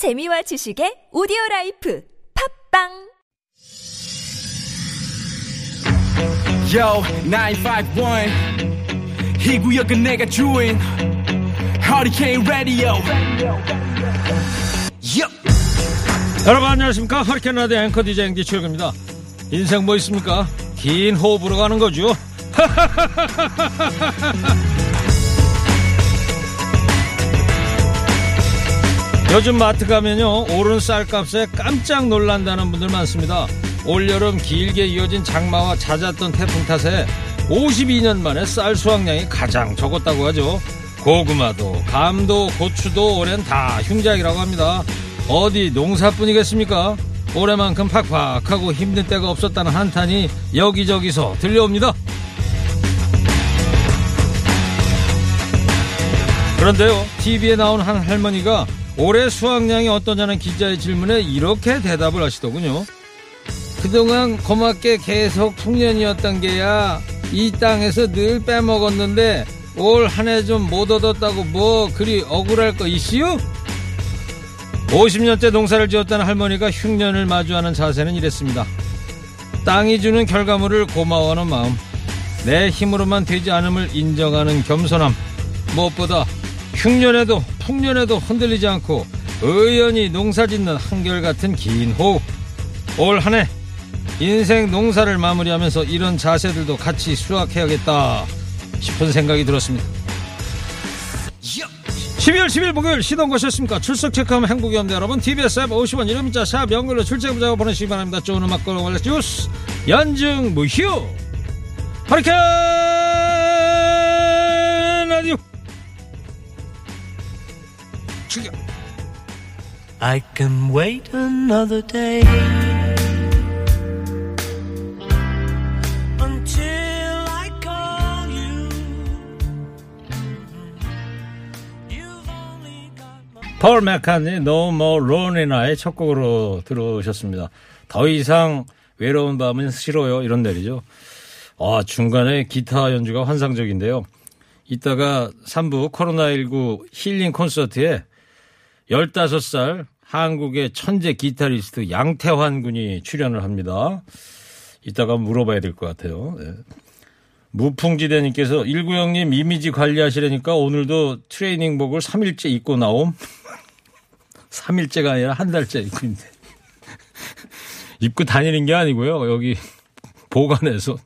재미와 지식의 오디오 라이프 팟빵 Yo, 951. 이 구역은 내가 주인. Hurricane Radio. Yup. 여러분 안녕하십니까 허리케인 라디오 앵커 DJ 앵디 최일구입니다 인생 뭐 있습니까 긴 호흡으로 가는 거죠 요즘 마트 가면요 오른 쌀값에 깜짝 놀란다는 분들 많습니다. 올여름 길게 이어진 장마와 잦았던 태풍 탓에 52년 만에 쌀 수확량이 가장 적었다고 하죠. 고구마도 감도 고추도 올해는 다 흉작이라고 합니다. 어디 농사뿐이겠습니까? 올해만큼 팍팍하고 힘든 때가 없었다는 한탄이 여기저기서 들려옵니다. 그런데요, TV에 나온 한 할머니가 올해 수확량이 어떠냐는 기자의 질문에 이렇게 대답을 하시더군요. 그동안 고맙게 계속 풍년이었던 게야 이 땅에서 늘 빼먹었는데 올 한 해 좀 못 얻었다고 뭐 그리 억울할 거 있시요? 50년째 농사를 지었다는 할머니가 흉년을 마주하는 자세는 이랬습니다. 땅이 주는 결과물을 고마워하는 마음, 내 힘으로만 되지 않음을 인정하는 겸손함, 무엇보다 흉년에도 풍년에도 흔들리지 않고 의연히 농사짓는 한결같은 긴 호흡. 올 한 해 인생 농사를 마무리하면서 이런 자세들도 같이 수확해야겠다 싶은 생각이 들었습니다. 12월 10일 목요일 시동 거셨습니까? 출석 체크하면 행복이 없는데 여러분 TBS 앱 50원 이름 문자 샵 연결로 출첵부자고 보내시기 바랍니다. 좋은 음악 걸어 원래 주스 연중 무휴 허리케인 출격 I can wait another day until I call you. You've only got my 폴 맥카니 No More Lonely Night 첫 곡으로 들어오셨습니다. 더 이상 외로운 밤은 싫어요 이런 내리죠. 아 중간에 기타 연주가 환상적인데요. 이따가 3부 코로나19 힐링 콘서트에 15살 한국의 천재 기타리스트 양태환 군이 출연을 합니다. 이따가 물어봐야 될 것 같아요. 네. 무풍지대님께서 일구형님 이미지 관리하시려니까 오늘도 트레이닝복을 3일째 입고 나옴. 3일째가 아니라 한 달째 입고 있는데. 입고 다니는 게 아니고요. 여기 보관해서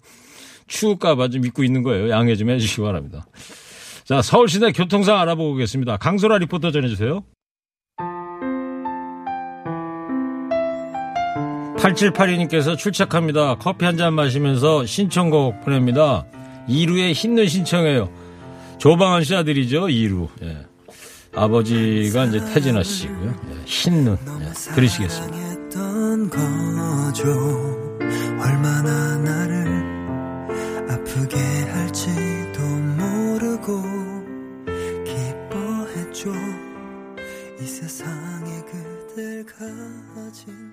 추울까봐 좀 입고 있는 거예요. 양해 좀 해주시기 바랍니다. 자, 서울시내 교통상 알아보고 오겠습니다. 강소라 리포터 전해주세요. 8782님께서 출첵합니다. 커피 한 잔 마시면서 신청곡 보냅니다. 이루의 흰눈 신청해요. 조방한 씨 아들이죠, 이루. 예. 아버지가 이제 태진아 씨고요. 예, 흰눈. 예, 들으시겠습니다. 얼마나 나를 아프게 할지도 모르고 기뻐했죠 이 세상에 그댈 가진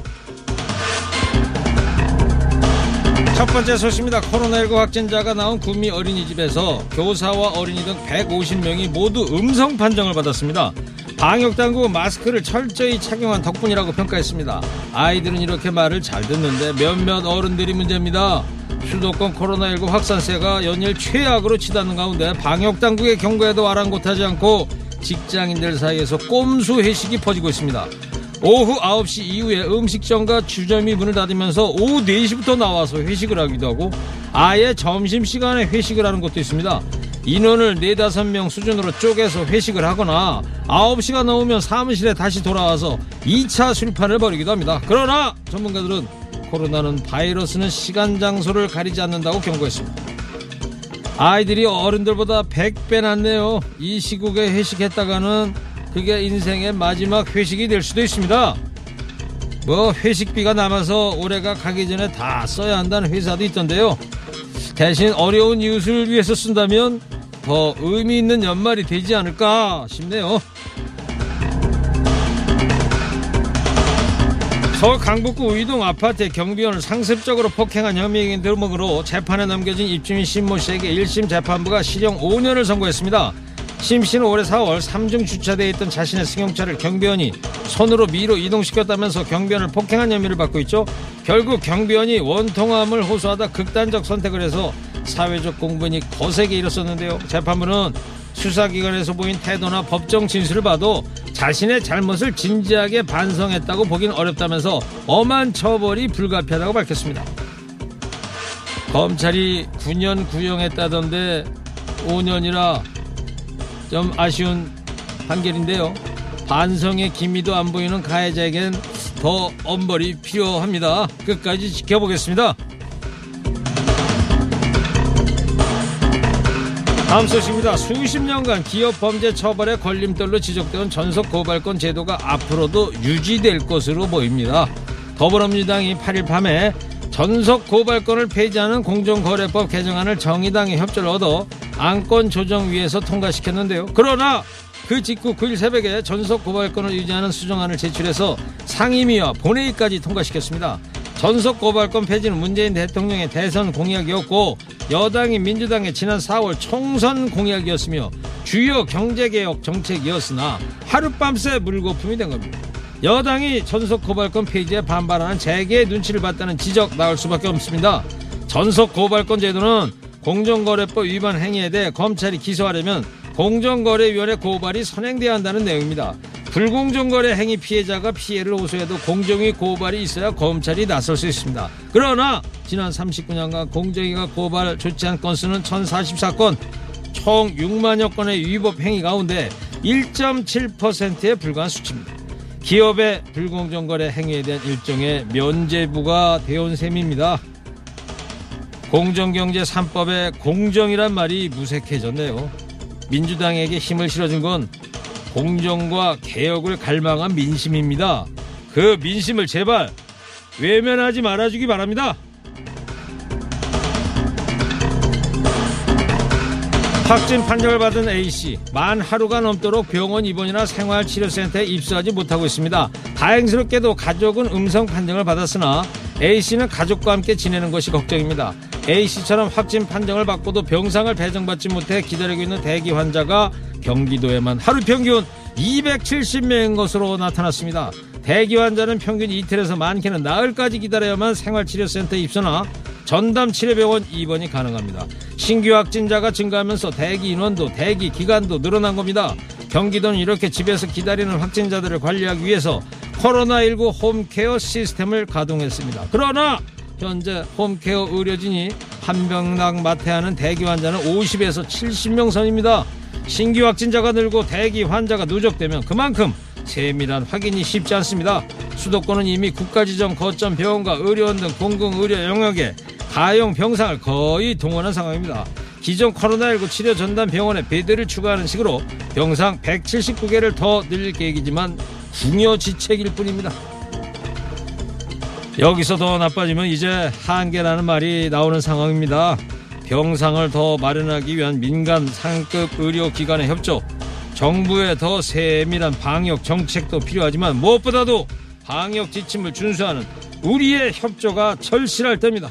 첫 번째 소식입니다. 코로나19 확진자가 나온 구미 어린이집에서 교사와 어린이 등 150명이 모두 음성 판정을 받았습니다. 방역당국은 마스크를 철저히 착용한 덕분이라고 평가했습니다. 아이들은 이렇게 말을 잘 듣는데 몇몇 어른들이 문제입니다. 수도권 코로나19 확산세가 연일 최악으로 치닫는 가운데 방역당국의 경고에도 아랑곳하지 않고 직장인들 사이에서 꼼수 회식이 퍼지고 있습니다. 오후 9시 이후에 음식점과 주점이 문을 닫으면서 오후 4시부터 나와서 회식을 하기도 하고 아예 점심시간에 회식을 하는 곳도 있습니다. 인원을 4, 5명 수준으로 쪼개서 회식을 하거나 9시가 넘으면 사무실에 다시 돌아와서 2차 술판을 벌이기도 합니다. 그러나 전문가들은 코로나는 바이러스는 시간 장소를 가리지 않는다고 경고했습니다. 아이들이 어른들보다 100배 낫네요. 이 시국에 회식했다가는 그게 인생의 마지막 회식이 될 수도 있습니다. 뭐 회식비가 남아서 올해가 가기 전에 다 써야 한다는 회사도 있던데요. 대신 어려운 이웃을 위해서 쓴다면 더 의미 있는 연말이 되지 않을까 싶네요. 서울 강북구 의동 아파트의 경비원을 상습적으로 폭행한 혐의인 대목으로 재판에 넘겨진 입주민 신모 씨에게 1심 재판부가 실형 5년을 선고했습니다. 심 씨는 올해 4월 3중 주차되어 있던 자신의 승용차를 경비원이 손으로 미로 이동시켰다면서 경비원을 폭행한 혐의를 받고 있죠. 결국 경비원이 원통함을 호소하다 극단적 선택을 해서 사회적 공분이 거세게 일었었는데요. 재판부는 수사기관에서 보인 태도나 법정 진술을 봐도 자신의 잘못을 진지하게 반성했다고 보긴 어렵다면서 엄한 처벌이 불가피하다고 밝혔습니다. 검찰이 9년 구형했다던데 5년이라 좀 아쉬운 판결인데요. 반성의 기미도 안 보이는 가해자에겐 더 엄벌이 필요합니다. 끝까지 지켜보겠습니다. 다음 소식입니다. 수십 년간 기업 범죄 처벌의 걸림돌로 지적되온 전속 고발권 제도가 앞으로도 유지될 것으로 보입니다. 더불어민주당이 8일 밤에 전속 고발권을 폐지하는 공정거래법 개정안을 정의당의 협조를 얻어 안건 조정위에서 통과시켰는데요. 그러나 그 직후 9일 새벽에 전속 고발권을 유지하는 수정안을 제출해서 상임위와 본회의까지 통과시켰습니다. 전속 고발권 폐지는 문재인 대통령의 대선 공약이었고 여당인 민주당의 지난 4월 총선 공약이었으며 주요 경제개혁 정책이었으나 하룻밤새 물거품이 된 겁니다. 여당이 전속 고발권 폐지에 반발하는 재계의 눈치를 봤다는 지적 나올 수밖에 없습니다. 전속 고발권 제도는 공정거래법 위반 행위에 대해 검찰이 기소하려면 공정거래위원회 고발이 선행돼야 한다는 내용입니다. 불공정거래 행위 피해자가 피해를 호소해도 공정위 고발이 있어야 검찰이 나설 수 있습니다. 그러나 지난 39년간 공정위가 고발 조치한 건수는 1044건, 총 6만여 건의 위법 행위 가운데 1.7%에 불과한 수치입니다. 기업의 불공정거래 행위에 대한 일종의 면제부가 되어온 셈입니다. 공정경제 3법에 공정이란 말이 무색해졌네요. 민주당에게 힘을 실어준 건 공정과 개혁을 갈망한 민심입니다. 그 민심을 제발 외면하지 말아주기 바랍니다. 확진 판정을 받은 A씨 만 하루가 넘도록 병원 입원이나 생활치료센터에 입소하지 못하고 있습니다. 다행스럽게도 가족은 음성 판정을 받았으나 A씨는 가족과 함께 지내는 것이 걱정입니다. A씨처럼 확진 판정을 받고도 병상을 배정받지 못해 기다리고 있는 대기 환자가 경기도에만 하루 평균 270명인 것으로 나타났습니다. 대기 환자는 평균 이틀에서 많게는 나흘까지 기다려야만 생활치료센터 입소나 전담 치료병원 입원이 가능합니다. 신규 확진자가 증가하면서 대기 인원도 대기 기간도 늘어난 겁니다. 경기도는 이렇게 집에서 기다리는 확진자들을 관리하기 위해서 코로나19 홈케어 시스템을 가동했습니다. 그러나 현재 홈케어 의료진이 한 병당 맡아야 하는 대기 환자는 50에서 70명 선입니다. 신규 확진자가 늘고 대기 환자가 누적되면 그만큼 세밀한 확인이 쉽지 않습니다. 수도권은 이미 국가지정 거점 병원과 의료원 등 공공의료 영역에 가용 병상을 거의 동원한 상황입니다. 기존 코로나19 치료 전담 병원에 베드를 추가하는 식으로 병상 179개를 더 늘릴 계획이지만 궁여 지책일 뿐입니다. 여기서 더 나빠지면 이제 한계라는 말이 나오는 상황입니다. 병상을 더 마련하기 위한 민간 상급 의료기관의 협조, 정부의 더 세밀한 방역 정책도 필요하지만 무엇보다도 방역 지침을 준수하는 우리의 협조가 절실할 때입니다.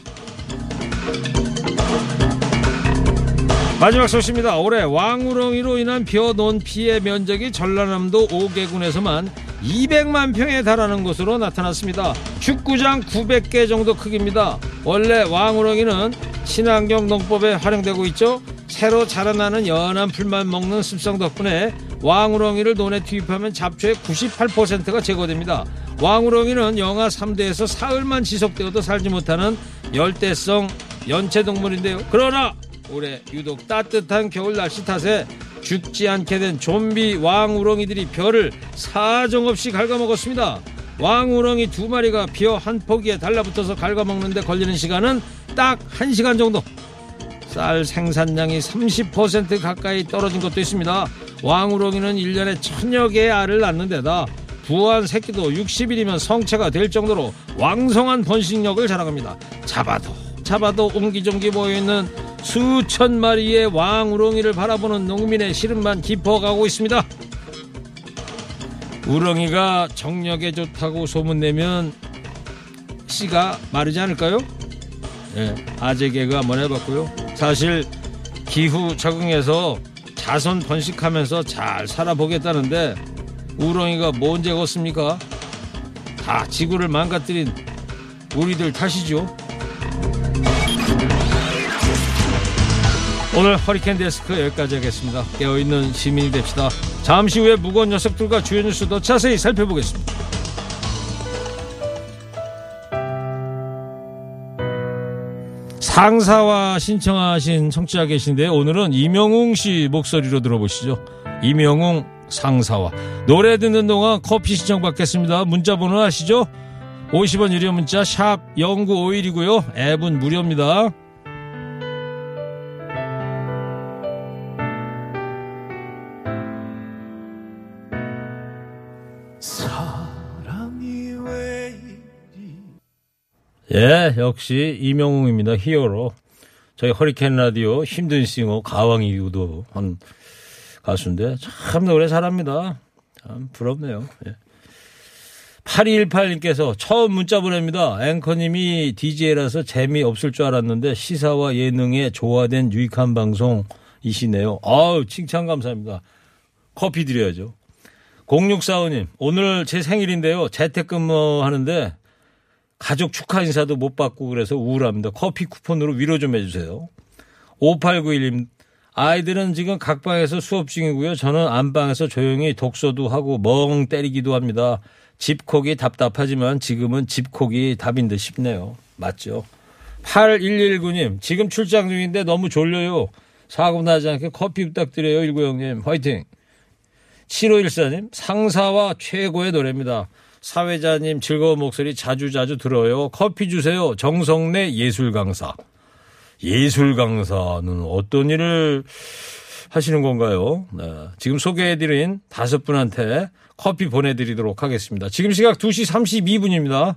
마지막 소식입니다. 올해 왕우렁이로 인한 벼논 피해 면적이 전라남도 5개군에서만 200만 평에 달하는 것으로 나타났습니다. 축구장 900개 정도 크기입니다. 원래 왕우렁이는 친환경 농법에 활용되고 있죠. 새로 자라나는 연한 풀만 먹는 습성 덕분에 왕우렁이를 논에 투입하면 잡초의 98%가 제거됩니다. 왕우렁이는 영하 3도에서 사흘만 지속되어도 살지 못하는 열대성 연체동물인데요. 그러나 올해 유독 따뜻한 겨울 날씨 탓에 죽지 않게 된 좀비 왕우렁이들이 벼를 사정없이 갉아먹었습니다. 왕우렁이 두 마리가 벼한 포기에 달라붙어서 갉아먹는데 걸리는 시간은 딱 한 시간 정도. 쌀 생산량이 30% 가까이 떨어진 것도 있습니다. 왕우렁이는 1년에 천여 개의 알을 낳는 데다 부화한 새끼도 60일이면 성체가 될 정도로 왕성한 번식력을 자랑합니다. 잡아도 잡아도 옹기종기 모여있는 수천 마리의 왕우렁이를 바라보는 농민의 시름만 깊어가고 있습니다. 우렁이가 정력에 좋다고 소문내면 씨가 마르지 않을까요? 예, 아재 개그 한번 해봤고요. 사실 기후 적응해서 자손 번식하면서 잘 살아보겠다는데 우렁이가 뭔 죄겠습니까? 다 지구를 망가뜨린 우리들 탓이죠. 오늘 허리케인 데스크 여기까지 하겠습니다. 깨어있는 시민이 됩시다. 잠시 후에 무거운 녀석들과 주요 뉴스 더 자세히 살펴보겠습니다. 상사와 신청하신 청취자 계신데 오늘은 이명웅 씨 목소리로 들어보시죠. 이명웅 상사와 노래 듣는 동안 커피 신청 받겠습니다. 문자 번호 아시죠? 50원 유료 문자 샵 0951이고요. 앱은 무료입니다. 예, 역시 이명웅입니다. 히어로. 저희 허리케인 라디오 힘든 싱어 가왕이기도 한 가수인데 참 노래 잘합니다. 참 부럽네요. 예. 8218님께서 처음 문자 보냅니다. 앵커님이 DJ라서 재미없을 줄 알았는데 시사와 예능에 조화된 유익한 방송이시네요. 아우, 칭찬 감사합니다. 커피 드려야죠. 0645님, 오늘 제 생일인데요. 재택근무 하는데 가족 축하 인사도 못 받고 그래서 우울합니다. 커피 쿠폰으로 위로 좀 해주세요. 5891님, 아이들은 지금 각 방에서 수업 중이고요. 저는 안방에서 조용히 독서도 하고 멍 때리기도 합니다. 집콕이 답답하지만 지금은 집콕이 답인 듯 싶네요. 맞죠? 8119님, 지금 출장 중인데 너무 졸려요. 사고 나지 않게 커피 부탁드려요. 19형님, 화이팅! 7514님, 상사와 최고의 노래입니다. 사회자님 즐거운 목소리 자주자주 들어요. 커피 주세요. 정성래 예술 강사. 예술 강사는 어떤 일을 하시는 건가요? 네. 지금 소개해드린 다섯 분한테 커피 보내드리도록 하겠습니다. 지금 시각 2시 32분입니다.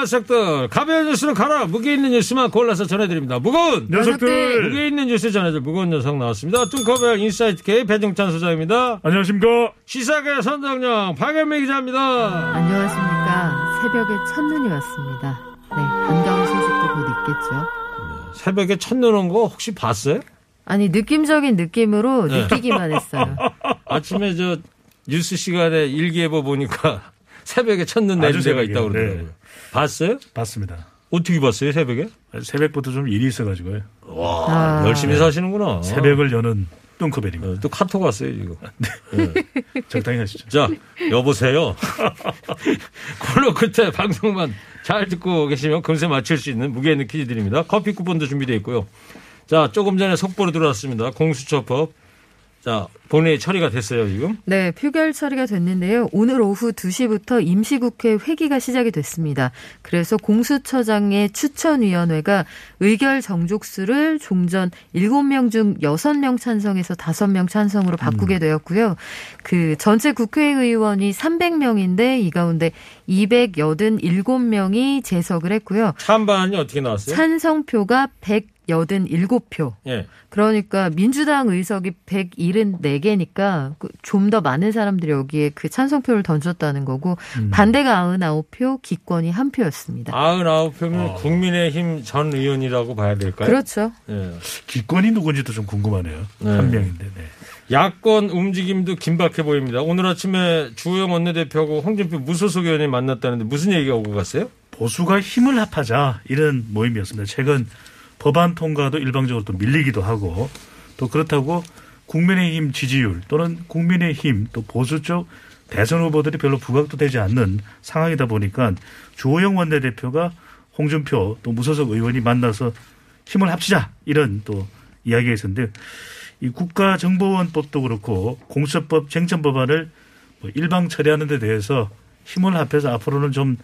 녀석들 가벼운 뉴스는 가라 무게 있는 뉴스만 골라서 전해드립니다. 무거운 녀석들 무게 있는 뉴스 전해줄 무거운 녀석 나왔습니다. 뚱커벨 인사이트 K 배종찬 소장입니다. 안녕하십니까 시사계 선정령 박연미 기자입니다. 안녕하십니까. 새벽에 첫눈이 왔습니다. 네, 반가운 소식도 곧 있겠죠. 새벽에 첫눈 온 거 혹시 봤어요? 아니, 느낌적인 느낌으로 네. 느끼기만 했어요. 아침에 저 뉴스 시간에 일기예보 보니까 새벽에 첫눈 내린 데가. 있다고 그러더라고요. 네. 봤어요? 봤습니다 어떻게 봤어요 새벽에? 새벽부터 좀 일이 있어가지고요 와 아. 열심히 사시는구나. 새벽을 여는 뚱커벨입니다 어, 또 카톡 왔어요 지금. 적당히 하시죠 자 여보세요. 콜로 끝에 방송만 잘 듣고 계시면 금세 맞출 수 있는 무게 있는 퀴즈 드립니다. 커피 쿠폰도 준비되어 있고요. 자 조금 전에 속보로 들어왔습니다. 공수처법. 자 본회의 처리가 됐어요 지금. 네, 표결 처리가 됐는데요. 오늘 오후 2시부터 임시국회 회기가 시작이 됐습니다. 그래서 공수처장의 추천위원회가 의결 정족수를 종전 7명 중 6명 찬성에서 5명 찬성으로 바꾸게 되었고요. 그 전체 국회의원이 300명인데 이 가운데 287명이 재석을 했고요. 찬반이 어떻게 나왔어요? 찬성표가 187표. 예. 그러니까 민주당 의석이 174개니까 그좀더 많은 사람들이 여기에 그 찬성표를 던졌다는 거고 반대가 99표, 기권이 한 표였습니다. 99표면 국민의힘 전 의원이라고 봐야 될까요? 그렇죠. 예. 기권이 누군지도 좀 궁금하네요 네. 한 명인데 네. 야권 움직임도 긴박해 보입니다. 오늘 아침에 주호영 원내대표하고 홍준표 무소속 의원이 만났다는데 무슨 얘기가 오고 갔어요? 보수가 힘을 합하자 이런 모임이었습니다 최근 법안 통과도 일방적으로 또 밀리기도 하고 또 그렇다고 국민의힘 지지율 또는 국민의힘 또 보수 쪽 대선 후보들이 별로 부각도 되지 않는 상황이다 보니까 주호영 원내대표가 홍준표 또 무소속 의원이 만나서 힘을 합치자 이런 또 이야기가 있었는데 이 국가정보원법도 그렇고 공수처법 쟁점법안을 뭐 일방 처리하는 데 대해서 힘을 합해서 앞으로는 좀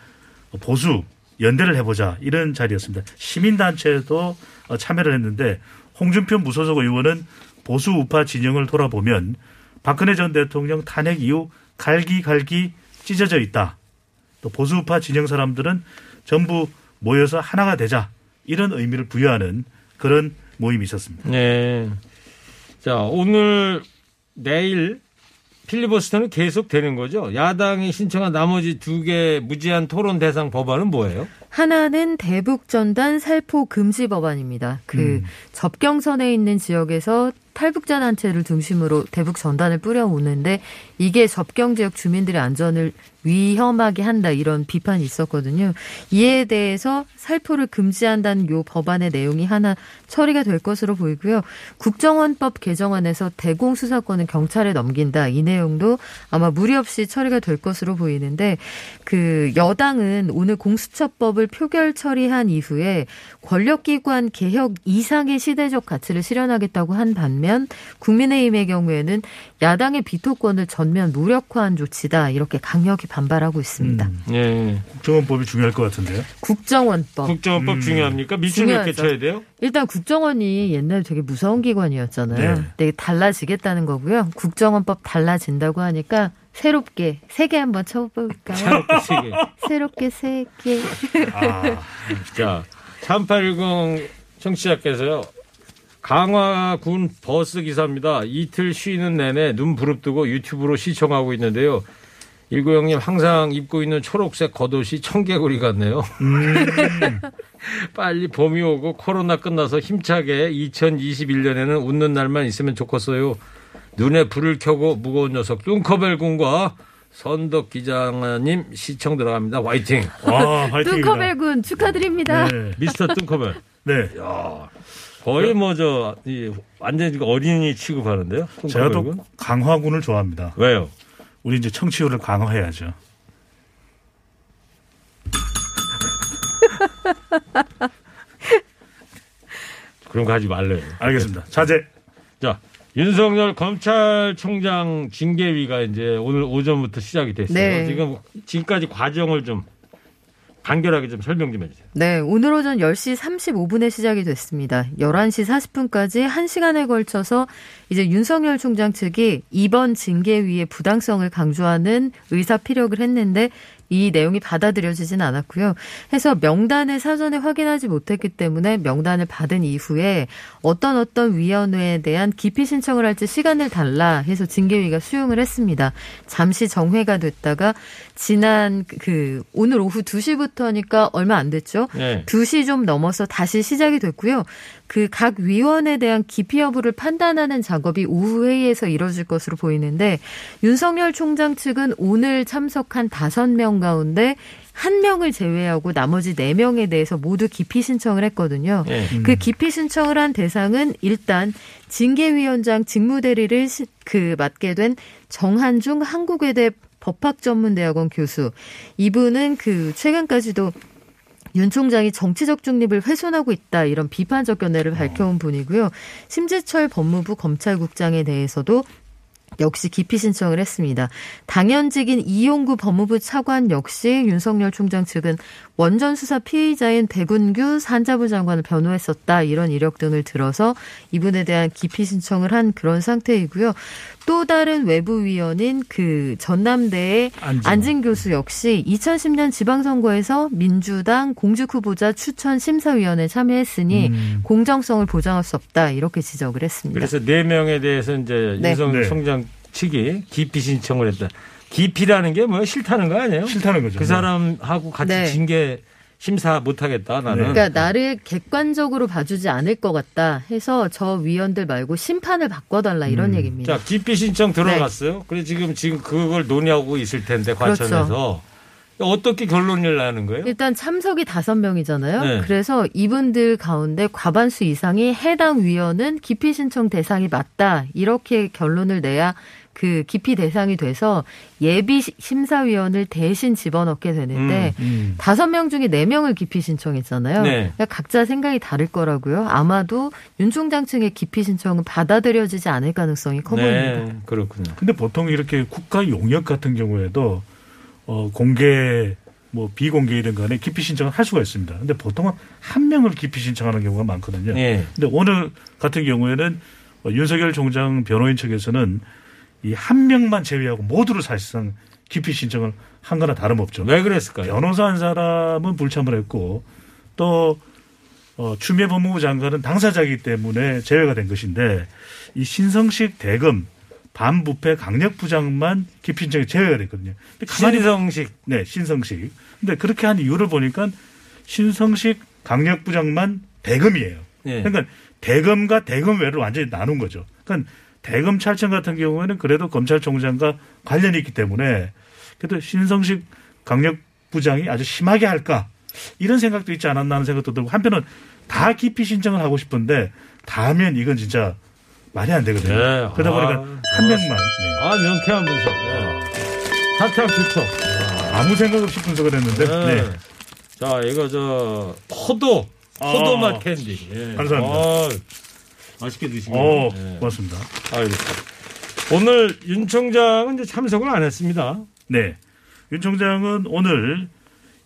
보수 연대를 해보자 이런 자리였습니다. 시민단체도 어, 참여를 했는데 홍준표 무소속 의원은 보수 우파 진영을 돌아보면 박근혜 전 대통령 탄핵 이후 갈기갈기 찢어져 있다. 또 보수 우파 진영 사람들은 전부 모여서 하나가 되자 이런 의미를 부여하는 그런 모임이 있었습니다. 네. 자, 오늘, 내일 필리버스터는 계속 되는 거죠? 야당이 신청한 나머지 두 개 무제한 토론 대상 법안은 뭐예요? 하나는 대북 전단 살포 금지 법안입니다. 그 음. 접경선에 있는 지역에서 탈북자 단체를 중심으로 대북 전단을 뿌려오는데 이게 접경 지역 주민들의 안전을 위험하게 한다 이런 비판이 있었거든요. 이에 대해서 살포를 금지한다는 요 법안의 내용이 하나 처리가 될 것으로 보이고요. 국정원법 개정안에서 대공 수사권은 경찰에 넘긴다 이 내용도 아마 무리 없이 처리가 될 것으로 보이는데 그 여당은 오늘 공수처법을 표결 처리한 이후에 권력기관 개혁 이상의 시대적 가치를 실현하겠다고 한 반면 국민의힘의 경우에는 야당의 비토권을 전면 무력화한 조치다 이렇게 강력히 반발하고 있습니다. 예. 국정원법이 중요할 것 같은데요. 국정원법. 국정원법 중요합니까? 밑줄 몇개 중요하죠. 쳐야 돼요? 일단 국정원이 옛날에 되게 무서운 기관이었잖아요. 네. 근데 달라지겠다는 거고요. 국정원법 달라진다고 하니까 새롭게 세 개 한번 쳐볼까요? 새롭게 세 개. 새롭게 세 개. 아, 자, 3810 청취자께서요. 강화군 버스 기사입니다. 이틀 쉬는 내내 눈 부릅뜨고 유튜브로 시청하고 있는데요. 일구 형님 항상 입고 있는 초록색 겉옷이 청개구리 같네요. 빨리 봄이 오고 코로나 끝나서 힘차게 2021년에는 웃는 날만 있으면 좋겠어요. 눈에 불을 켜고 무거운 녀석 뚱커벨 군과 선덕 기장님 시청 들어갑니다. 화이팅! 와, 화이팅입니다. 뚱커벨 군 축하드립니다. 네. 미스터 뚱커벨. 네. 거의 뭐 저 완전 히 어린이 취급하는데요. 제가 또 뚱커벨군? 강화군을 좋아합니다. 왜요? 우리 이제 청취율을 강화해야죠. 그런 거 하지 말래요. 알겠습니다. 자제. 자, 윤석열 검찰총장 징계위가 이제 오늘 오전부터 시작이 됐어요. 네. 지금 지금까지 과정을 좀 간결하게 좀 설명 좀 해주세요. 네, 오늘 오전 10시 35분에 시작이 됐습니다. 11시 40분까지 1시간에 걸쳐서 이제 윤석열 총장 측이 이번 징계위의 부당성을 강조하는 의사 피력을 했는데 이 내용이 받아들여지진 않았고요. 해서 명단을 사전에 확인하지 못했기 때문에 명단을 받은 이후에 어떤 어떤 위원회에 대한 기피 신청을 할지 시간을 달라 해서 징계위가 수용을 했습니다. 잠시 정회가 됐다가 지난 그 오늘 오후 2시부터니까 얼마 안 됐죠. 네. 2시 좀 넘어서 다시 시작이 됐고요. 그 각 위원에 대한 기피 여부를 판단하는 작업이 오후 회의에서 이뤄질 것으로 보이는데 윤석열 총장 측은 오늘 참석한 5명 가운데 한 명을 제외하고 나머지 4명에 대해서 모두 기피 신청을 했거든요. 예. 그 기피 신청을 한 대상은 일단 징계위원장 직무대리를 시- 그 맡게 된 정한중 한국외대 법학전문대학원 교수. 이분은 그 최근까지도 윤 총장이 정치적 중립을 훼손하고 있다 이런 비판적 견해를 밝혀온 분이고요. 심재철 법무부 검찰국장에 대해서도 역시 기피 신청을 했습니다. 당연직인 이용구 법무부 차관 역시 윤석열 총장 측은 원전 수사 피의자인 백운규 산자부 장관을 변호했었다 이런 이력 등을 들어서 이분에 대한 기피 신청을 한 그런 상태이고요. 또 다른 외부 위원인 그 전남대의 안진. 안진 교수 역시 2010년 지방선거에서 민주당 공직 후보자 추천 심사위원회 참여했으니 음. 공정성을 보장할 수 없다 이렇게 지적을 했습니다. 그래서 네 명에 대해서 이제 네. 윤석열 네. 총장 측이 기피 신청을 했다. 기피라는 게 뭐 싫다는 거 아니에요? 싫다는 거죠. 그 사람하고 같이 네. 징계 심사 못 하겠다 나는. 그러니까 나를 객관적으로 봐주지 않을 것 같다 해서 저 위원들 말고 심판을 바꿔달라 이런 음. 얘기입니다. 자, 기피 신청 들어갔어요. 그래 지금 지금 그걸 논의하고 있을 텐데 그렇죠. 과천에서 어떻게 결론을 나는 거예요? 일단 참석이 다섯 명이잖아요. 네. 그래서 이분들 가운데 과반수 이상이 해당 위원은 기피 신청 대상이 맞다. 이렇게 결론을 내야 그 기피 대상이 돼서 예비 시- 심사위원을 대신 집어넣게 되는데 음. 다섯 명 중에 네 명을 기피 신청했잖아요. 네. 그러니까 각자 생각이 다를 거라고요. 아마도 윤 총장 측의 기피 신청은 받아들여지지 않을 가능성이 커 보입니다. 네, 그렇군요. 근데 보통 이렇게 국가 용역 같은 경우에도 어, 공개 뭐 비공개이든 간에 기피 신청을 할 수가 있습니다. 근데 보통은 한 명을 기피 신청하는 경우가 많거든요. 예. 근데 오늘 같은 경우에는 어, 윤석열 총장 변호인 측에서는 이 한 명만 제외하고 모두를 사실상 기피 신청을 한 거나 다름없죠. 왜 그랬을까요? 변호사 한 사람은 불참을 했고 또 어, 추미애 법무부 장관은 당사자이기 때문에 제외가 된 것인데 이 신성식 대검 반부패 강력부장만 기피 신청이 제외가 됐거든요. 근데 가만히 신성식. 네, 신성식. 근데 그렇게 한 이유를 보니까 신성식 강력부장만 대검이에요. 예. 그러니까 대검과 대검 외로 완전히 나눈 거죠. 그러니까 대검찰청 같은 경우에는 그래도 검찰총장과 관련이 있기 때문에 그래도 신성식 강력부장이 아주 심하게 할까 이런 생각도 있지 않았나 하는 생각도 들고 한편은 다 기피 신청을 하고 싶은데 다 하면 이건 진짜 말이 안 되거든요. 네. 그러다 보니까 아, 한 명만 네. 아, 명쾌한 분석. 네. 사탕 투척. 아무 생각 없이 분석을 했는데 네. 네. 자, 이거 저 포도, 포도 맛 캔디. 예. 감사합니다. 아, 맛있게 드시고. 어, 네. 고맙습니다. 알겠습니다. 오늘 윤 총장은 이제 참석을 안 했습니다. 네. 윤 총장은 오늘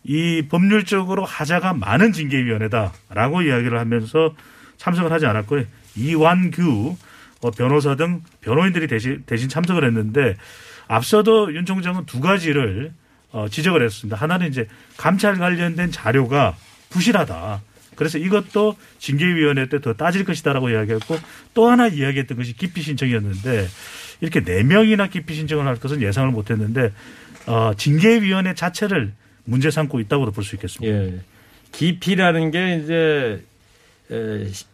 이 법률적으로 하자가 많은 징계위원회다라고 이야기를 하면서 참석을 하지 않았고요. 이완규 어, 변호사 등 변호인들이 대신, 대신 참석을 했는데 앞서도 윤 총장은 두 가지를 어, 지적을 했습니다. 하나는 이제 감찰 관련된 자료가 부실하다. 그래서 이것도 징계위원회 때 더 따질 것이다라고 이야기했고 또 하나 이야기했던 것이 기피 신청이었는데 이렇게 네 명이나 기피 신청을 할 것은 예상을 못했는데 어, 징계위원회 자체를 문제 삼고 있다고도 볼 수 있겠습니다. 예. 기피라는 게 이제 에, 시-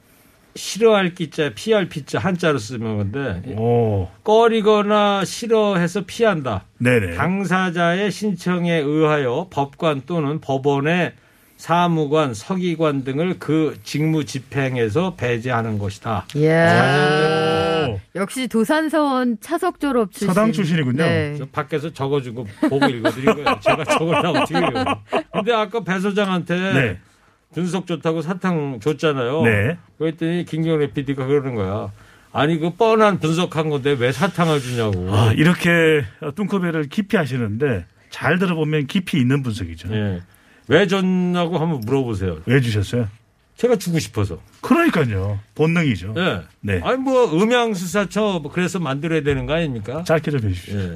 싫어할 기자, 피할 피자 한자로 쓰는 건데 오, 꺼리거나 싫어해서 피한다. 네네. 당사자의 신청에 의하여 법관 또는 법원의 사무관, 서기관 등을 그 직무 집행에서 배제하는 것이다. 이야. 오. 역시 도산서원 차석 졸업 출신. 서당 출신이군요. 네. 저 밖에서 적어주고 보고 읽어드리고요. 제가 적으려고 읽어요. 근데 아까 배 소장한테 네. 분석 좋다고 사탕 줬잖아요. 네. 그랬더니 김경래 PD가 그러는 거야. 아니 그 뻔한 분석한 건데 왜 사탕을 주냐고. 아, 이렇게 뚱커벨을 깊이 하시는데 잘 들어보면 깊이 있는 분석이죠. 예. 왜 줬냐고 한번 물어보세요. 왜 주셨어요? 제가 주고 싶어서. 그러니까요. 본능이죠. 예. 네. 아니 뭐 음향수사처 뭐 그래서 만들어야 되는 거 아닙니까? 짧게 좀 해주십시오. 예.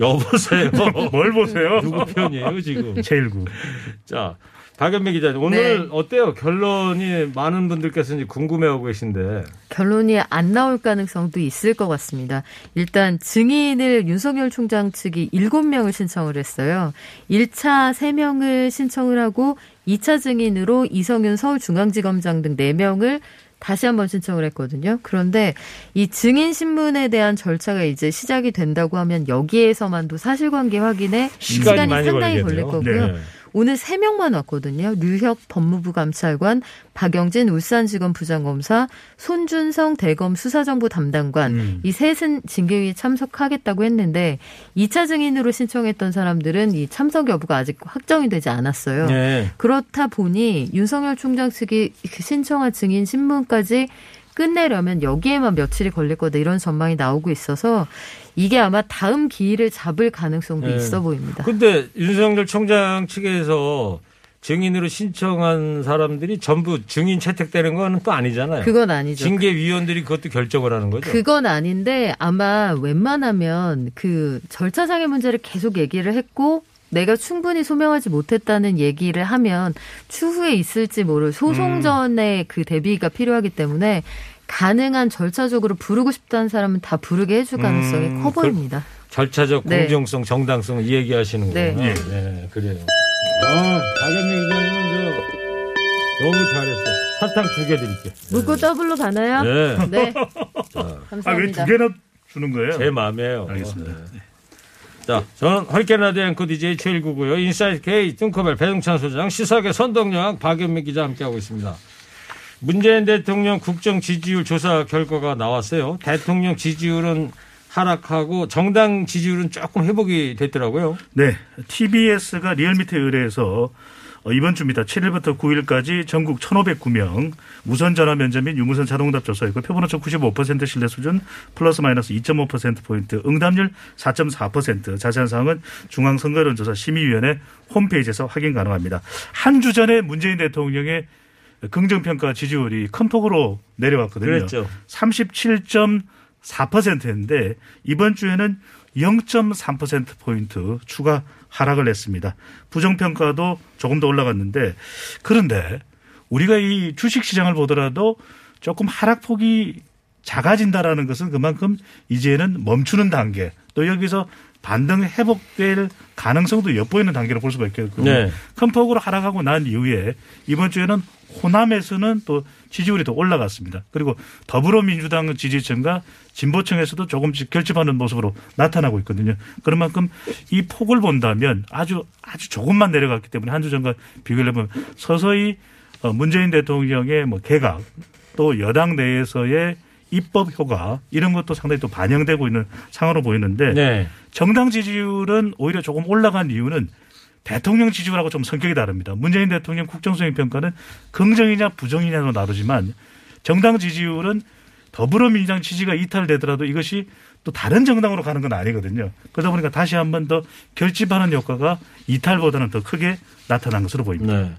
여보세요. 뭘 보세요? 누구 편이에요 지금? 제1구. 자, 박연미 기자님 오늘 네. 어때요? 결론이 많은 분들께서 이제 궁금해하고 계신데. 결론이 안 나올 가능성도 있을 것 같습니다. 일단 증인을 윤석열 총장 측이 7명을 신청을 했어요. 1차 3명을 신청을 하고 2차 증인으로 이성윤 서울중앙지검장 등 4명을 다시 한번 신청을 했거든요. 그런데 이 증인 신문에 대한 절차가 이제 시작이 된다고 하면 여기에서만도 사실관계 확인에 시간이 시간이, 상당히 걸릴 걸리겠네요. 거고요. 네. 오늘 세명만 왔거든요. 류혁 법무부 감찰관, 박영진 울산지검 부장검사, 손준성 대검 수사정보 담당관 음. 이 셋은 징계위에 참석하겠다고 했는데 2차 증인으로 신청했던 사람들은 이 참석 여부가 아직 확정이 되지 않았어요. 네. 그렇다 보니 윤석열 총장 측이 그 신청한 증인 신문까지 끝내려면 여기에만 며칠이 걸릴 거다 이런 전망이 나오고 있어서 이게 아마 다음 기일을 잡을 가능성도 네. 있어 보입니다. 근데 윤석열 총장 측에서 증인으로 신청한 사람들이 전부 증인 채택되는 건 또 아니잖아요. 그건 아니죠. 징계위원들이 그것도 결정을 하는 거죠. 그건 아닌데 아마 웬만하면 그 절차상의 문제를 계속 얘기를 했고 내가 충분히 소명하지 못했다는 얘기를 하면 추후에 있을지 모를 소송 전에 그 대비가 필요하기 때문에 가능한 절차적으로 부르고 싶다는 사람은 다 부르게 해줄 가능성이 음, 커 그- 보입니다. 절차적 네. 공정성, 정당성 이 얘기하시는 네. 거예요. 네. 그래요. 아, 박연미 기자님은 저 너무 잘했어요. 사탕 두 개 드릴게요. 묻고 더블로 가나요? 네. 네. 아, 왜 감사합니다. 두 개나 주는 거예요? 제 마음이에요. 알겠습니다. 네. 자, 저는 허리케인 라디오 앵커 DJ 최일구고요. 인사이트 K 뚱커벨 배종찬 소장, 시사계 선동영 박연미 기자 함께하고 있습니다. 문재인 대통령 국정 지지율 조사 결과가 나왔어요. 대통령 지지율은 하락하고 정당 지지율은 조금 회복이 됐더라고요. 네. TBS가 리얼미터에 의뢰해서 어, 이번 주입니다. 7일부터 9일까지 전국 1,509명 무선 전화 면접 및 유무선 자동답 조사했고 표본 오차 95% 신뢰 수준 플러스 마이너스 2.5%포인트 응답률 4.4% 자세한 사항은 중앙 선거론조사 심의위원회 홈페이지에서 확인 가능합니다. 한 주 전에 문재인 대통령의 긍정평가 지지율이 큰 폭으로 내려왔거든요. 그랬죠. 37.4%였는데 이번 주에는 0.3%포인트 추가 하락을 했습니다. 부정평가도 조금 더 올라갔는데 그런데 우리가 이 주식 시장을 보더라도 조금 하락폭이 작아진다라는 것은 그만큼 이제는 멈추는 단계 또 여기서 반등 회복될 가능성도 엿보이는 단계로 볼 수가 있겠거든요. 네. 큰 폭으로 하락하고 난 이후에 이번 주에는 호남에서는 또 지지율이 더 올라갔습니다. 그리고 더불어민주당 지지층과 진보층에서도 조금씩 결집하는 모습으로 나타나고 있거든요. 그런 만큼 이 폭을 본다면 아주 아주 조금만 내려갔기 때문에 한 주 전과 비교를 해보면 서서히 어, 문재인 대통령의 뭐 개각 또 여당 내에서의 입법 효과 이런 것도 상당히 또 반영되고 있는 상황으로 보이는데 네. 정당 지지율은 오히려 조금 올라간 이유는 대통령 지지율하고 좀 성격이 다릅니다. 문재인 대통령 국정수행 평가는 긍정이냐 부정이냐로 나누지만 정당 지지율은 더불어민주당 지지가 이탈되더라도 이것이 또 다른 정당으로 가는 건 아니거든요. 그러다 보니까 다시 한 번 더 결집하는 효과가 이탈보다는 더 크게 나타난 것으로 보입니다. 네.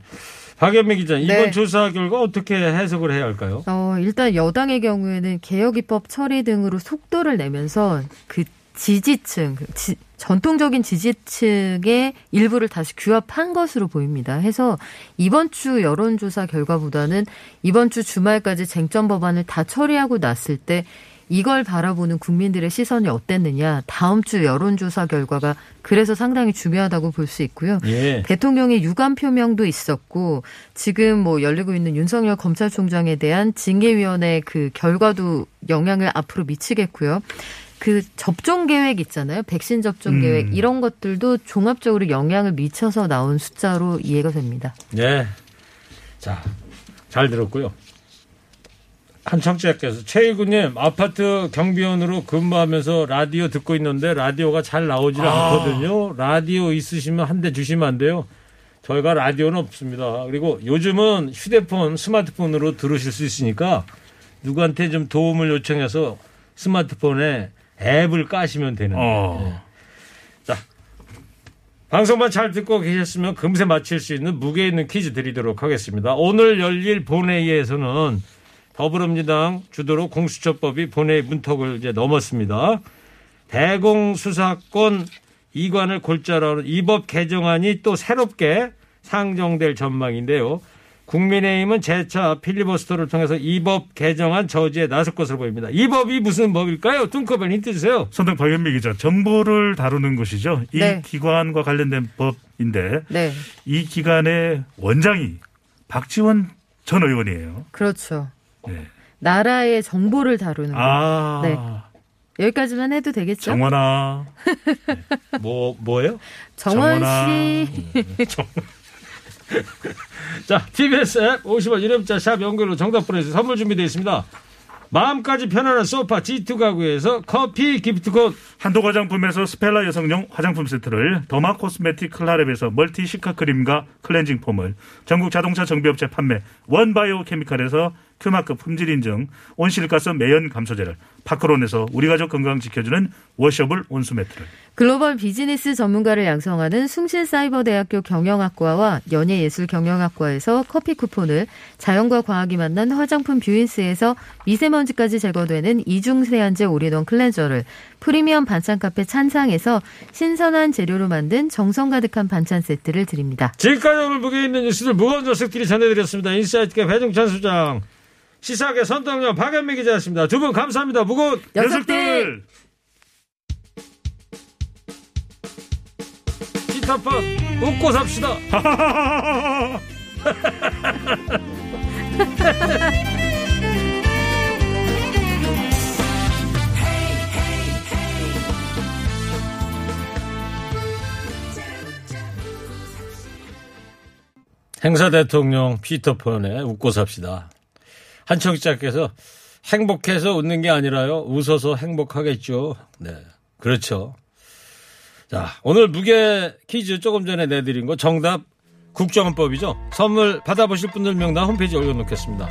박연미 기자, 이번 네. 조사 결과 어떻게 해석을 해야 할까요? 어, 일단 여당의 경우에는 개혁 입법 처리 등으로 속도를 내면서 그 지지층, 그 지- 전통적인 지지층의 일부를 다시 규합한 것으로 보입니다. 해서 이번 주 여론조사 결과보다는 이번 주 주말까지 쟁점 법안을 다 처리하고 났을 때 이걸 바라보는 국민들의 시선이 어땠느냐. 다음 주 여론조사 결과가 그래서 상당히 중요하다고 볼 수 있고요. 예. 대통령의 유감 표명도 있었고 지금 뭐 열리고 있는 윤석열 검찰총장에 대한 징계위원회 그 결과도 영향을 앞으로 미치겠고요. 그 접종 계획 있잖아요. 백신 접종 음. 계획 이런 것들도 종합적으로 영향을 미쳐서 나온 숫자로 이해가 됩니다. 네. 자, 잘 들었고요. 한 청취자께서 최일구님 아파트 경비원으로 근무하면서 라디오 듣고 있는데 라디오가 잘 나오질 않거든요. 라디오 있으시면 한 대 주시면 안 돼요. 저희가 라디오는 없습니다. 그리고 요즘은 휴대폰, 스마트폰으로 들으실 수 있으니까 누구한테 좀 도움을 요청해서 스마트폰에 앱을 까시면 되는 거예요. 어. 방송만 잘 듣고 계셨으면 금세 맞힐 수 있는 무게 있는 퀴즈 드리도록 하겠습니다. 오늘 열릴 본회의에서는 더불어민주당 주도로 공수처법이 본회의 문턱을 이제 넘었습니다. 대공수사권 이관을 골자로 하는 이 법 개정안이 또 새롭게 상정될 전망인데요. 국민의힘은 재차 필리버스터를 통해서 이 법 개정안 저지에 나설 것으로 보입니다. 이 법이 무슨 법일까요? 뚱커벨 힌트 주세요. 선당 박연미 기자 정보를 다루는 것이죠. 이 네. 기관과 관련된 법인데 네. 이 기관의 원장이 박지원 전 의원이에요. 그렇죠. 네. 나라의 정보를 다루는 거. 아 네. 여기까지만 해도 되겠죠? 정원아 뭐 뭐예요? 정원 정원아. 씨. 자, TBS 앱 50원 유료문자 샵 연결로 정답 보내주세요. 선물 준비되어 있습니다. 마음까지 편안한 소파 G2 가구에서 커피 기프트콘 한도 화장품에서 스펠라 여성용 화장품 세트를 derma cosmetic 클라랩에서 멀티 시카 크림과 클렌징 폼을 전국 자동차 정비업체 판매 원바이오 케미칼에서 큐마크 품질 인증 온실가스 매연 감소제를 파크론에서 우리 가족 건강 지켜주는 washable 온수 매트를 글로벌 비즈니스 전문가를 양성하는 숭실사이버대학교 경영학과와 연예예술경영학과에서 커피 쿠폰을 자연과 과학이 만난 화장품 뷰인스에서 미세먼지까지 제거되는 이중세안제 올인원 클렌저를 프리미엄 반찬 카페 찬상에서 신선한 재료로 만든 정성 가득한 반찬 세트를 드립니다. 지금까지 오늘 무게 있는 뉴스들 무거운 녀석들이 전해드렸습니다. 인사이트계 배종찬 수장 시사계 선동연 박연미 기자였습니다. 두 분 감사합니다. 무거운 녀석들. 시타파 웃고 삽시다. 행사 대통령 피터폰에 웃고 삽시다. 한 청취자께서 행복해서 웃는 게 아니라요. 웃어서 행복하겠죠. 네. 그렇죠. 자, 오늘 무게 퀴즈 조금 전에 내드린 거 정답 국정원법이죠. 선물 받아보실 분들 명단 홈페이지에 올려놓겠습니다.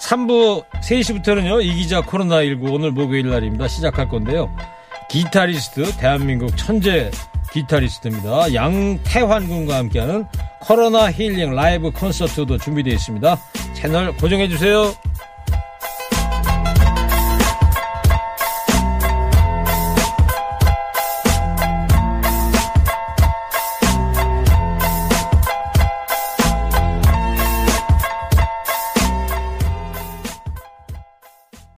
3부 3시부터는요, 이 기자 코로나19 오늘 목요일 날입니다. 시작할 건데요. 기타리스트, 대한민국 천재 기타리스트입니다. 양태환 군과 함께하는 코로나 힐링 라이브 콘서트도 준비되어 있습니다. 채널 고정해 주세요.